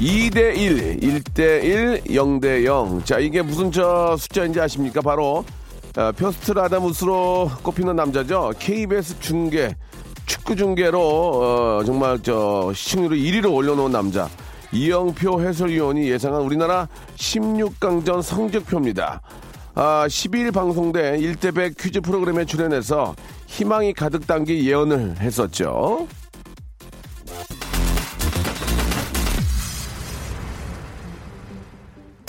2대1, 1대1, 0대0. 자, 이게 무슨 저 숫자인지 아십니까? 바로, 어, 표스트라다무스로 꼽히는 남자죠. KBS 중계, 축구 중계로, 어, 정말 저 시청률을 1위로 올려놓은 남자. 이영표 해설위원이 예상한 우리나라 16강전 성적표입니다. 아, 12일 방송된 1대100 퀴즈 프로그램에 출연해서 희망이 가득 담긴 예언을 했었죠.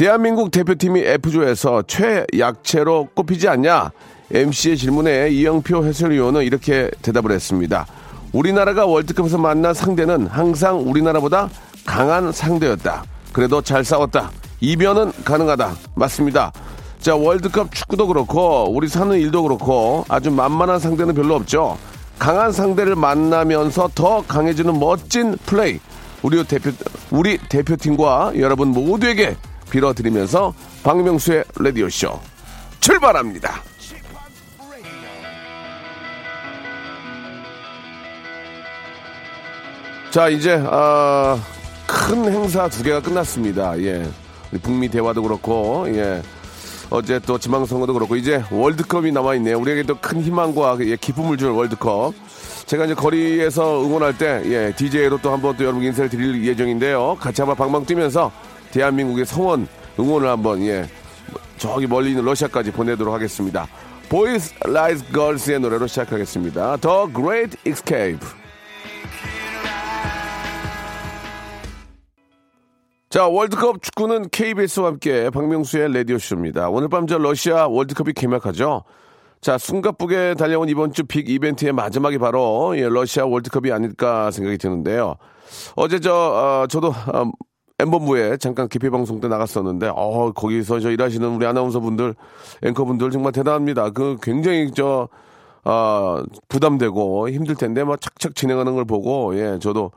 대한민국 대표팀이 F조에서 최약체로 꼽히지 않냐? MC의 질문에 이영표 해설위원은 이렇게 대답을 했습니다. 우리나라가 월드컵에서 만난 상대는 항상 우리나라보다 강한 상대였다. 그래도 잘 싸웠다. 이변은 가능하다. 맞습니다. 자, 월드컵 축구도 그렇고, 우리 사는 일도 그렇고, 아주 만만한 상대는 별로 없죠. 강한 상대를 만나면서 더 강해지는 멋진 플레이. 우리 대표, 우리 대표팀과 여러분 모두에게 빌어드리면서 박명수의 라디오쇼 출발합니다. 자, 이제, 아, 큰 행사 두 개가 끝났습니다. 예. 북미 대화도 그렇고, 예. 어제 또 지방선거도 그렇고, 이제 월드컵이 남아있네요. 우리에게 또 큰 희망과 예, 기쁨을 줄 월드컵. 제가 이제 거리에서 응원할 때, 예, DJ로 또 한번 또 여러분 인사를 드릴 예정인데요. 같이 한번 방방 뛰면서 대한민국의 성원 응원을 한번 예 저기 멀리 있는 러시아까지 보내도록 하겠습니다. Boys Like Girls의 노래로 시작하겠습니다. The Great Escape. 자, 월드컵 축구는 KBS와 함께 박명수의 라디오쇼입니다. 오늘 밤 저 러시아 월드컵이 개막하죠. 자, 숨가쁘게 달려온 이번 주 빅 이벤트의 마지막이 바로 예, 러시아 월드컵이 아닐까 생각이 드는데요. 어제 저, 어, 저도 어, 엠본부에 잠깐 기피 방송 때 나갔었는데, 어, 거기서 저 일하시는 우리 아나운서 분들, 앵커 분들 정말 대단합니다. 그 굉장히 저, 아, 부담되고 힘들 텐데, 막 착착 진행하는 걸 보고, 예, 저도,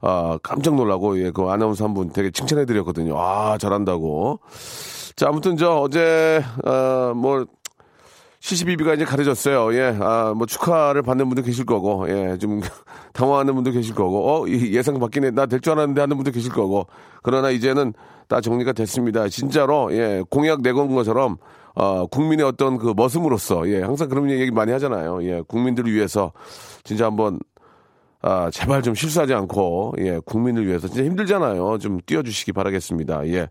아, 깜짝 놀라고, 예, 그 아나운서 한 분 되게 칭찬해 드렸거든요. 아, 잘한다고. 자, 아무튼 저 어제, 아, 뭐, CCBB가 이제 가려졌어요. 예, 아, 뭐 축하를 받는 분도 계실 거고, 예, 좀 당황하는 분도 계실 거고, 어, 예상 바뀌네. 나 될 줄 알았는데 하는 분도 계실 거고. 그러나 이제는 다 정리가 됐습니다. 진짜로, 예, 공약 내건 것처럼, 어, 국민의 어떤 그 머슴으로서, 예, 항상 그런 얘기 많이 하잖아요. 예, 국민들을 위해서 진짜 한번, 아, 제발 좀 실수하지 않고, 예, 국민을 위해서 진짜 힘들잖아요. 좀 뛰어주시기 바라겠습니다. 예.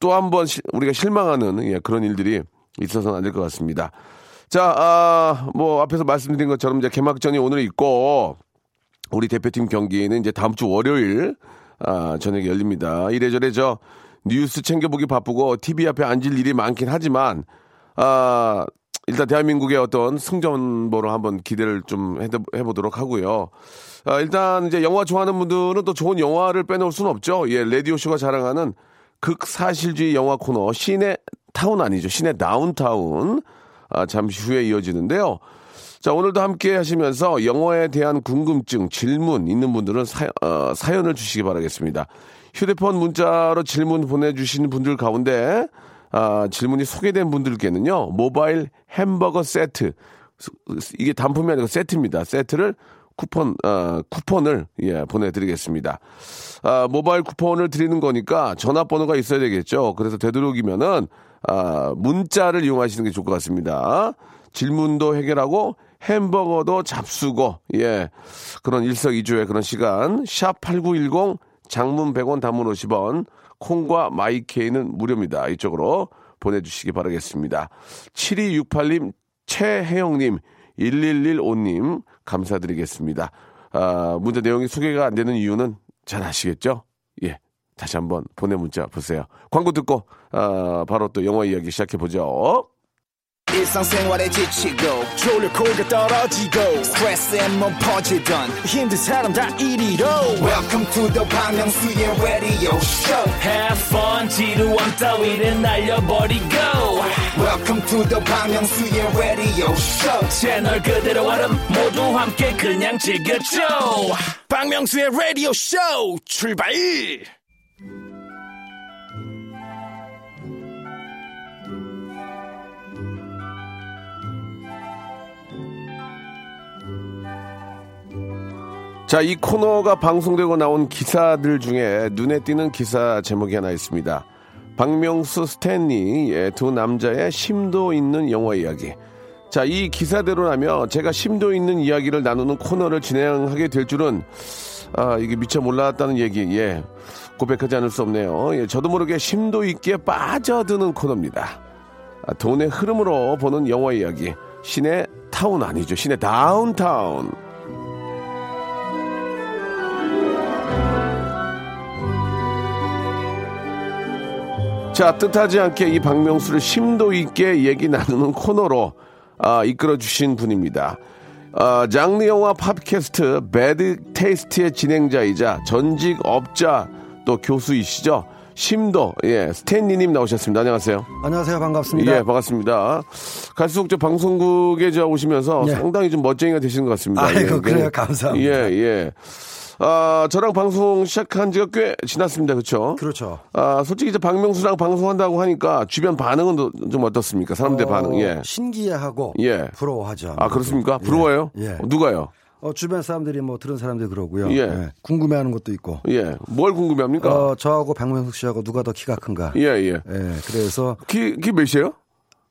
또 한 번 우리가 실망하는, 예, 그런 일들이 있어서는 안 될 것 같습니다. 자, 아, 뭐, 앞에서 말씀드린 것처럼 이제 개막전이 오늘 있고, 우리 대표팀 경기는 이제 다음 주 월요일, 아, 저녁에 열립니다. 이래저래 저 뉴스 챙겨보기 바쁘고, TV 앞에 앉을 일이 많긴 하지만, 아, 일단 대한민국의 어떤 승전보로 한번 기대를 좀 해보도록 하고요. 아, 일단 이제 영화 좋아하는 분들은 또 좋은 영화를 빼놓을 수는 없죠. 예, 레디오 쇼가 자랑하는 극사실주의 영화 코너, 시내 타운 아니죠. 시내 다운타운. 아, 잠시 후에 이어지는데요. 자, 오늘도 함께 하시면서 영어에 대한 궁금증, 질문 있는 분들은 사, 어, 사연을 주시기 바라겠습니다. 휴대폰 문자로 질문 보내주신 분들 가운데 아, 질문이 소개된 분들께는요, 모바일 햄버거 세트. 이게 단품이 아니고 세트입니다. 세트를 쿠폰, 어, 쿠폰을, 예, 보내드리겠습니다. 아, 모바일 쿠폰을 드리는 거니까 전화번호가 있어야 되겠죠. 그래서 되도록이면은, 아, 문자를 이용하시는 게 좋을 것 같습니다. 질문도 해결하고 햄버거도 잡수고, 예. 그런 일석이조의 그런 시간. 샵 8910 장문 100원 단문 50원. 콩과 마이케이는 무료입니다. 이쪽으로 보내주시기 바라겠습니다. 7268님, 최혜영님, 1115님, 감사드리겠습니다. 아, 문자 내용이 소개가 안 되는 이유는 잘 아시겠죠? 예. 다시 한번 보내 문자 보세요. 광고 듣고, 아, 바로 또 영화 이야기 시작해 보죠. 일상생활에 지치고, 졸려 코가 떨어지고, 스트레스에 몸 퍼지던, 힘든 사람 다 이리로. welcome to the Bang Myung-soo's radio show Have fun 지루함 따위를 날려버리고 welcome to the Bang Myung-soo's radio show 채널 그대로 얼음 모두 함께 그냥 즐겨줘 박명수의 라디오 쇼 출발 자, 이 코너가 방송되고 나온 기사들 중에 눈에 띄는 기사 제목이 하나 있습니다. 박명수 스탠리 예, 두 남자의 심도 있는 영화 이야기. 자, 이 기사대로라면 제가 심도 있는 이야기를 나누는 코너를 진행하게 될 줄은 아, 이게 미처 몰랐다는 얘기. 예. 고백하지 않을 수 없네요. 예, 저도 모르게 심도 있게 빠져드는 코너입니다. 아, 돈의 흐름으로 보는 영화 이야기. 시내 타운 아니죠. 시내 다운타운. 자, 뜻하지 않게 이 박명수를 심도 있게 얘기 나누는 코너로 아, 이끌어 주신 분입니다. 아, 장르 영화 팟캐스트 배드 테이스트의 진행자이자 전직 업자 또 교수이시죠. 심도 예 스탠리님 나오셨습니다. 안녕하세요. 안녕하세요. 반갑습니다. 예 반갑습니다. 갈수록 저 방송국에 저 오시면서 예. 상당히 좀 멋쟁이가 되시는 것 같습니다. 아이고, 예, 그래요. 감사합니다. 예 예. 아 저랑 방송 시작한 지가 꽤 지났습니다. 그렇죠? 그렇죠. 아, 솔직히 이제 박명수랑 방송한다고 하니까 주변 반응은 또- 좀 어떻습니까? 사람들 의 어, 반응, 예. 신기해하고 예. 부러워하죠. 아, 그렇습니까? 부러워요? 예. 어, 누가요? 어, 주변 사람들이 뭐 들은 사람들 그러고요. 예. 궁금해하는 것도 있고. 예. 뭘 궁금해 합니까? 어, 저하고 박명숙 씨하고 누가 더 키가 큰가. 예, 예. 예, 그래서 키, 키 몇이에요?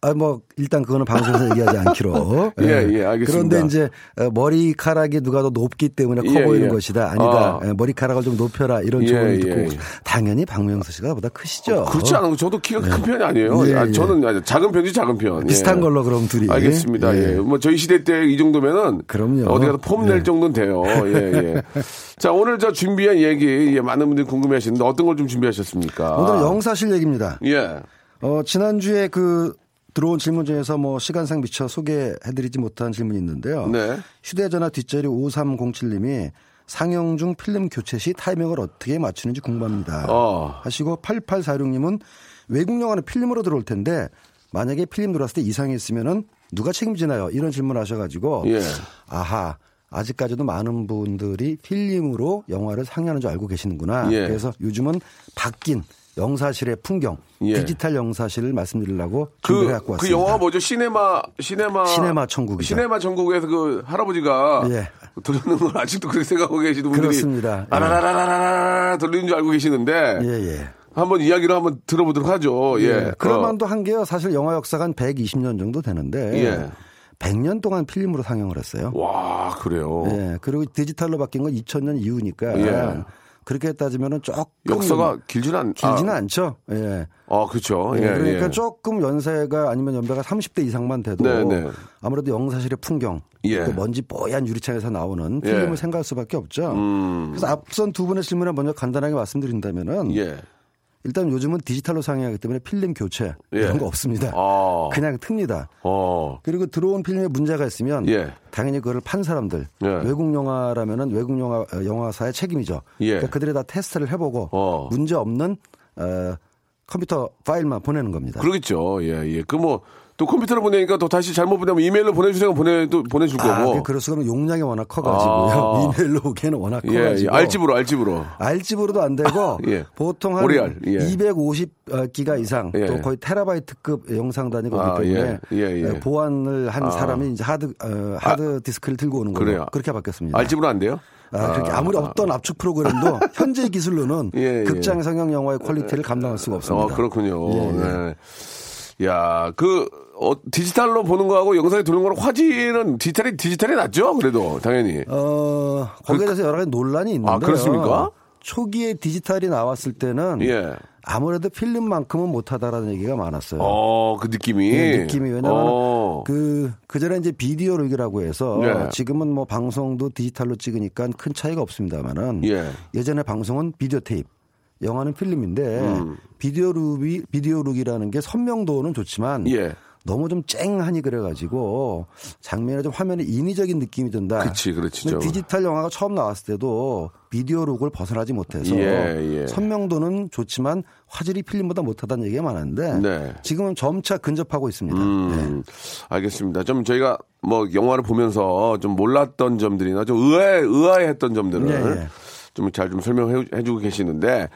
아, 뭐 일단 그거는 방송에서 얘기하지 않기로. 예, 예, 알겠습니다. 그런데 이제 어, 머리카락이 누가 더 높기 때문에 커 예, 보이는 예. 것이다. 아니다. 아. 예, 머리카락을 좀 높여라 이런 예, 조언을 예, 듣고 예. 당연히 박명수 씨가 보다 크시죠. 그렇지 않은 저도 키가 큰 편이 아니에요. 예, 아, 예. 저는 작은 편이지 작은 편. 비슷한 예. 걸로 그럼 둘이. 알겠습니다. 예. 예. 뭐 저희 시대 때 이 정도면은 그럼요. 어디 가서 폼낼 예. 정도는 돼요. 예, 예. 자, 오늘 저 준비한 얘기 예, 많은 분들이 궁금해 하시는데 어떤 걸 좀 준비하셨습니까? 오늘 영사실 얘기입니다. 예. 어, 지난주에 그 들어온 질문 중에서 뭐 시간상 미처 소개해드리지 못한 질문이 있는데요. 네. 휴대전화 뒷자리 5307님이 상영 중 필름 교체 시 타이밍을 어떻게 맞추는지 궁금합니다. 어. 하시고 8846님은 외국 영화는 필름으로 들어올 텐데 만약에 필름 들어왔을 때 이상이 있으면은 누가 책임지나요? 이런 질문 하셔가지고 예. 아하 아직까지도 많은 분들이 필름으로 영화를 상영하는 줄 알고 계시는구나. 예. 그래서 요즘은 바뀐 영사실의 풍경, 예. 디지털 영사실을 말씀드리려고 그, 갖고 그 왔습니다. 영화가 뭐죠? 시네마, 시네마. 시네마 천국이죠. 시네마 천국에서 그 할아버지가. 예. 들리는 걸 아직도 그렇게 생각하고 계시는 분들이. 그렇습니다. 예. 아라라라라라 들리는 줄 알고 계시는데. 예, 예. 한번 이야기를 한번 들어보도록 하죠. 예. 예. 그럴 어. 만도 한 게요. 사실 영화 역사가 한 120년 정도 되는데 예. 100년 동안 필름으로 상영을 했어요. 와, 그래요. 예. 그리고 디지털로 바뀐 건 2000년 이후니까 예. 그렇게 따지면은 조금 역사가 길지는 않, 길지는 아, 않죠. 예. 아, 그렇죠. 예, 예, 그러니까 예. 조금 연세가 아니면 연배가 30대 이상만 돼도 네, 네. 아무래도 영사실의 풍경, 예. 또 먼지 뽀얀 유리창에서 나오는 예. 필름을 생각할 수밖에 없죠. 음. 그래서 앞선 두 분의 질문에 먼저 간단하게 말씀드린다면은 예. 일단 요즘은 디지털로 상영하기 때문에 필름 교체 예. 이런 거 없습니다. 아. 그냥 틉니다. 어. 그리고 들어온 필름에 문제가 있으면 예. 당연히 그거를 판 사람들 예. 외국 영화라면은 외국 영화 어, 영화사의 책임이죠. 예. 그러니까 그들이 다 테스트를 해보고 어. 문제 없는 어, 컴퓨터 파일만 보내는 겁니다. 그러겠죠. 예, 예. 그 뭐, 또 컴퓨터로 보내니까 또 다시 잘못 보내면 이메일로 보내주세요. 보내, 또 보내줄 아, 거고. 그 그럴 수가 없는 용량이 워낙 커가지고요. 아. 이메일로 오기에는 워낙 예, 커가지고. 예. 알집으로, 알집으로. 알집으로도 안 되고 예. 보통 한 오리알, 예. 250기가 이상 예. 또 거의 테라바이트급 영상 단위가 아, 때문에 예, 예, 예. 보안을 한 아. 사람이 이제 하드 어, 하드 디스크를 들고 오는 거예요. 그렇게 바뀌었습니다. 알집으로 안 돼요? 아, 그렇게 아무리 어떤 압축 프로그램도 현재 기술로는 예, 예. 극장 상영 영화의 quality를 감당할 수가 없습니다. 어, 그렇군요. 예, 예. 네. 야, 그, 어, 디지털로 보는 거하고 영사기 도는 거랑 화질은 디지털이, 디지털이 낫죠? 그래도, 당연히. 어, 거기에 대해서 여러 가지 논란이 있는데요. 아, 그렇습니까? 초기에 디지털이 나왔을 때는 예. 아무래도 필름만큼은 못하다라는 얘기가 많았어요. 어, 그 느낌이. 예, 느낌이 왜냐면 어. 그 그 전에 이제 비디오 look이라고 해서 네. 지금은 뭐 방송도 디지털로 찍으니까 큰 차이가 없습니다만은 예. 예전에 방송은 비디오 테이프 영화는 필름인데 음. 비디오 look이 비디오 look이라는 게 선명도는 좋지만 예. 너무 좀 쨍하니 그래가지고 장면에 좀 화면에 인위적인 느낌이 든다. 그렇지, 좀. 디지털 영화가 처음 나왔을 때도 비디오 look을 벗어나지 못해서 예, 예. 선명도는 좋지만 화질이 필름보다 못하다는 얘기가 많은데 네. 지금은 점차 근접하고 있습니다. 네. 음, 알겠습니다. 좀 저희가 뭐 영화를 보면서 좀 몰랐던 점들이나 좀 의아해, 의아해했던 점들을 예, 예. 좀잘좀 설명해 주고 계시는데,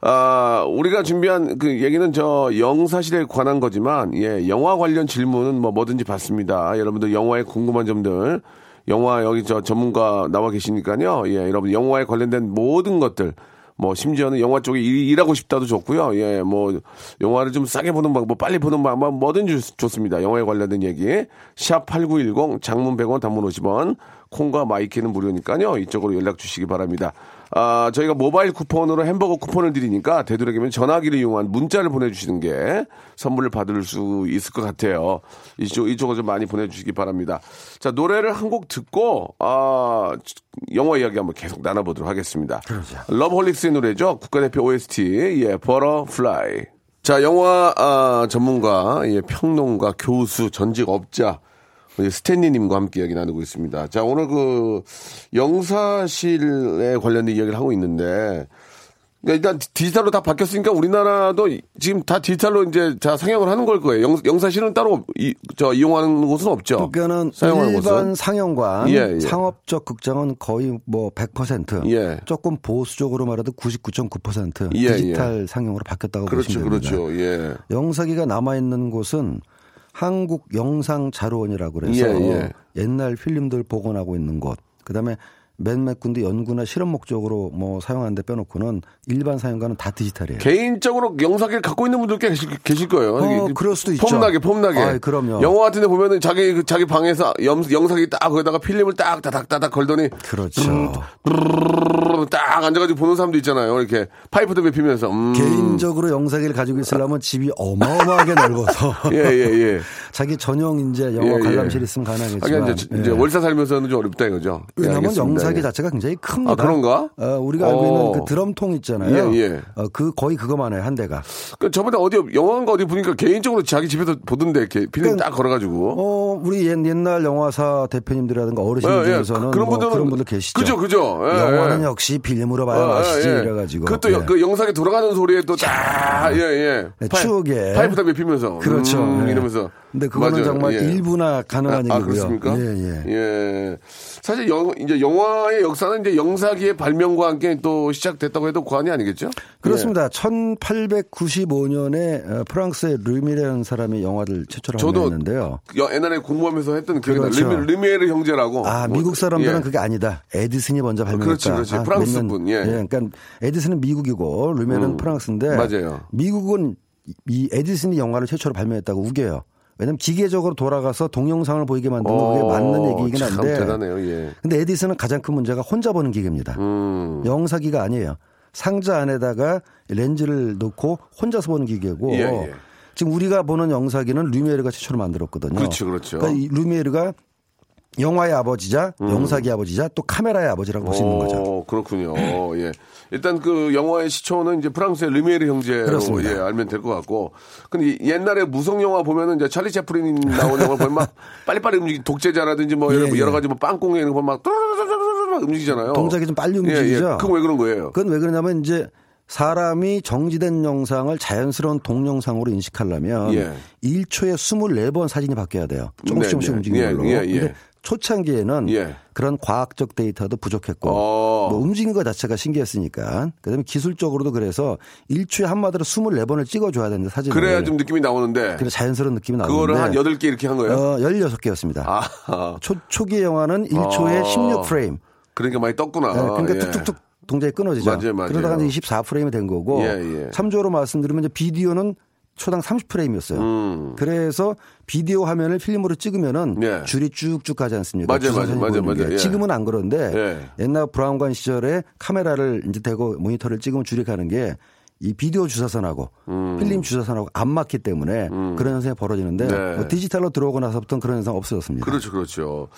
아, 우리가 준비한 그 얘기는 저 영사실에 관한 거지만, 예, 영화 관련 질문은 뭐 뭐든지 받습니다. 여러분들 영화에 궁금한 점들, 영화 여기 저 전문가 나와 계시니까요. 예, 여러분 영화에 관련된 모든 것들, 뭐 심지어는 영화 쪽에 일, 일하고 싶다도 좋고요. 예, 뭐 영화를 좀 싸게 보는 방법, 빨리 보는 방법 뭐든지 좋- 좋습니다. 영화에 관련된 얘기. 샵 8910 장문 100원 단문 50원. 콩과 my K는 무료니까요. 이쪽으로 연락 주시기 바랍니다. 아, 저희가 모바일 쿠폰으로 햄버거 쿠폰을 드리니까 되도록이면 전화기를 이용한 문자를 보내주시는 게 선물을 받을 수 있을 것 같아요. 이쪽, 이쪽으로 좀 많이 보내주시기 바랍니다. 자, 노래를 한 곡 듣고, 아, 영화 이야기 한번 계속 나눠보도록 하겠습니다. 러브홀릭스의 노래죠. 국가대표 OST, 예, Butterfly. 자, 영화, 아, 전문가, 예, 평론가, 교수, 전직 업자, 우리 스탠리님과 함께 이야기 나누고 있습니다. 자, 오늘 그 영사실에 관련된 이야기를 하고 있는데, 그러니까 일단 디지털로 다 바뀌었으니까 우리나라도 지금 다 디지털로 이제 다 상영을 하는 걸 거예요. 영, 영사실은 따로 이, 저 이용하는 곳은 없죠. 그러니까는 사용하는 일반 곳은. 상영관, 예, 예. 상업적 극장은 거의 뭐 100%, 예. 조금 보수적으로 말해도 99.9% 예, 디지털 상영으로 바뀌었다고 그렇죠, 보시면 됩니다. 그렇죠. 예. 영사기가 남아 있는 곳은 한국 영상 자료원이라고 그래서 예, 예. 옛날 필름들 복원하고 있는 곳. 그다음에 몇몇 군데 연구나 실험 목적으로 뭐 사용하는 데 빼놓고는 일반 사용관은 다 디지털이에요. 개인적으로 영사기를 갖고 있는 분들 꽤 계실, 계실 거예요. 어, 그럴 수도 있죠. 폼나게, 폼나게. 아이, 그럼요. 영화 같은 데 보면은 자기, 그 자기 방에서 영, 영사기 딱 거기다가 필름을 딱 따닥따닥 걸더니 그렇죠. 르르르르 딱 앉아가지고 보는 사람도 있잖아요. 이렇게 파이프도 베피면서. 음. 개인적으로 영사기를 가지고 있으려면 집이 어마어마하게 넓어서 예, 예, 예. 자기 전용 이제 영화 예, 예. 관람실 있으면 가능하겠지만 하긴 이제, 이제 예. 월사 살면서는 좀 어렵다 이거죠. 예, 왜냐하면 알겠 영사기 예. 자체가 굉장히 큽니다. 아, 그런가? 어, 우리가 알고 있는 어. 그 드럼통 있잖아요. 예, 예. 어, 그 거의 그거만 해요 한 대가. 그 저번에 어디 영화인가 어디 보니까 개인적으로 자기 집에서 보던데 이렇게 필름 그러니까 딱 걸어가지고. 어, 우리 옛, 옛날 영화사 대표님들이라든가 어르신 예, 예. 중에서는 그런 뭐 분들은 그런 분들 계시죠. 그죠, 그죠. 예, 영화는 예. 역시 필름으로 봐야 예. 이래가지고. 그것도. 그 영상에 돌아가는 소리에 또 딱, 예, 예. 네, 추억에. 파이프 다 베피면서. 그렇죠. 음, 예. 이러면서. 근데 그거는 맞아요. 정말 예. 일부나 가능한 아, 아, 얘기고요. 그렇습니까? 예, 예. 예. 사실 영, 이제 영화의 역사는 이제 영사기의 발명과 함께 또 시작됐다고 해도 과언이 아니겠죠? 그렇습니다. 1895년에 어, 프랑스의 르미레라는 사람이 영화를 최초로 저도. 예. 여- 옛날에 공부하면서 했던 기억이 나. 그렇죠. 르미, 르미에르 형제라고. 아, 뭐, 미국 사람들은 예. 그게 아니다. 에디슨이 먼저 발명했다. 그렇지, 그렇지. 아, 프랑스 분, 예. 그러니까 에디슨은 미국이고 르메는 음, 프랑스인데 맞아요. 미국은 이 에디슨이 영화를 최초로 발명했다고 우겨요. 왜냐면 기계적으로 돌아가서 동영상을 보이게 만드는 게 맞는 얘기이긴 어, 참 한데. 대단해요, 예. 근데 에디슨은 가장 큰 문제가 혼자 보는 기계입니다. 음. 영사기가 아니에요. 상자 안에다가 렌즈를 넣고 혼자서 보는 기계고 예, 예. 지금 우리가 보는 영사기는 루미에르가 최초로 만들었거든요. 그렇죠, 그렇죠. 그러니까 이 루미에르가 영화의 아버지자 영사기 아버지자 또 카메라의 아버지라고 볼 수 있는 거죠. 어, 그렇군요. 어, 예. 일단 그 영화의 시초는 이제 프랑스의 뤼미에르 형제로 그렇습니다. 예, 알면 될 것 같고. 근데 이- 옛날에 무성 영화 보면은 이제 찰리 채플린 나온 영화 보면 막 빨리빨리 움직이 독재자라든지 뭐 여러, 예, 예. 여러 가지 뭐 빵공에 이런 거 보면 막 뚜루루루루루루 막 움직이잖아요. 동작이 좀 빨리 예, 움직이죠. 예. 그건 왜 그런 거예요? 그건 왜 그러냐면 이제 사람이 정지된 영상을 자연스러운 동영상으로 인식하려면 예. 1초에 24번 사진이 바뀌어야 돼요. 조금씩 네, 조금씩 네. 움직이는 예, 걸로. 예, 예. 근데 초창기에는 예. 그런 과학적 데이터도 부족했고 어. 뭐 움직이는 것 자체가 신기했으니까 그다음에 기술적으로도 그래서 1초에 한마디로 24번을 찍어줘야 되는데 사진을 그래야 좀 느낌이 나오는데. 그래서 자연스러운 느낌이 나오는데 그거를 한 8개 이렇게 한 거예요? 어, 16개였습니다. 아, 아. 초, 초기 영화는 1초에 아. 16프레임. 그러니까 많이 떴구나. 네, 그러니까 예. 툭툭툭 동작이 끊어지죠. 맞아요, 맞아요. 그러다가 이제 24프레임이 된 거고 예, 예. 참조로 말씀드리면 이제 비디오는 초당 30프레임이었어요. 음. 그래서 비디오 화면을 필름으로 찍으면은 예. 줄이 쭉쭉 가지 않습니까? 맞아요, 맞아요, 맞아요, 게. 맞아요. 예. 지금은 안 그런데 예. 옛날 브라운관 시절에 카메라를 이제 대고 모니터를 찍으면 줄이 가는 게 이 비디오 주사선하고 필름 주사선하고 안 맞기 때문에 그런 현상이 벌어지는데 음. 네. 뭐 디지털로 들어오고 나서부터는 그런 현상 없어졌습니다. 그렇죠, 그렇죠.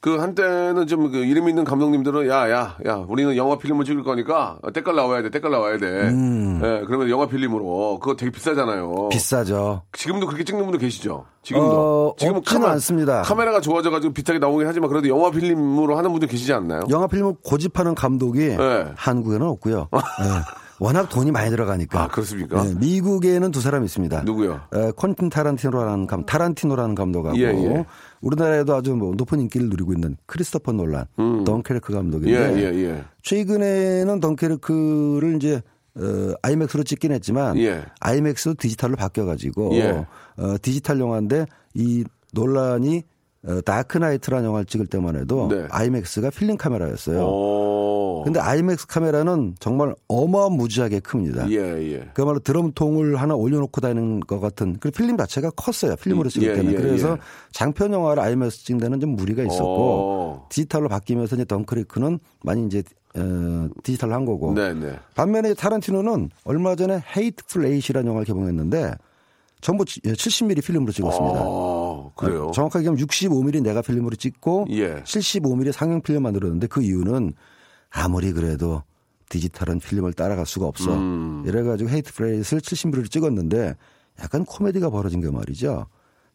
그 한때는 좀 그 이름 있는 감독님들은 야, 야, 야, 우리는 영화 필름을 찍을 거니까 때깔 나와야 돼, 때깔 나와야 돼. 예, 그러면 영화 필름으로 그거 되게 비싸잖아요. 음. 비싸죠. 지금도 그렇게 찍는 분도 계시죠? 지금도. 어, 없지는 않습니다. 카메라가 좋아져가지고 비싸게 나오긴 하지만 그래도 영화 필름으로 하는 분들 계시지 않나요? 영화 필름을 고집하는 감독이 네. 한국에는 없고요. 네. 워낙 돈이 많이 들어가니까. 아, 그렇습니까? 네, 미국에는 두 사람 있습니다. 누구요? 에, 콘틴 타란티노라는 감, 타란티노라는 감독하고 예, 예. 우리나라에도 아주 뭐 높은 인기를 누리고 있는 크리스토퍼 놀란, 덩케르크 예, 감독인데 예, 예. 최근에는 덩케르크를 이제 어, 아이맥스로 찍긴 했지만 예. 아이맥스도 디지털로 바뀌어가지고 예. 어, 디지털 영화인데 이 논란이 어, 다크나이트라는 영화를 찍을 때만 해도 네. 아이맥스가 필름 카메라였어요. 오. 근데 아이맥스 카메라는 정말 어마무지하게 큽니다. 예, 예. 그야말로 드럼통을 하나 올려놓고 다니는 것 같은 그 필름 자체가 컸어요. 필름으로 찍을 예, 때는. 예, 그래서 예. 장편 영화를 아이맥스 찍는 데는 좀 무리가 있었고 오. 디지털로 바뀌면서 이제 덩케르크는 많이 이제 어, 디지털로 한 거고. 네, 네. 반면에 타란티노는 얼마 전에 Hateful Eight이라는 영화를 개봉했는데 전부 70mm 필름으로 찍었습니다. 아, 그래요? 정확하게 하면 65mm 네가 필름으로 찍고 예. 75mm 상영 필름 만들었는데 그 이유는 아무리 그래도 디지털은 필름을 따라갈 수가 없어. 음. 이래가지고 Hateful Eight를 70mm로 찍었는데 약간 코미디가 벌어진 게 말이죠.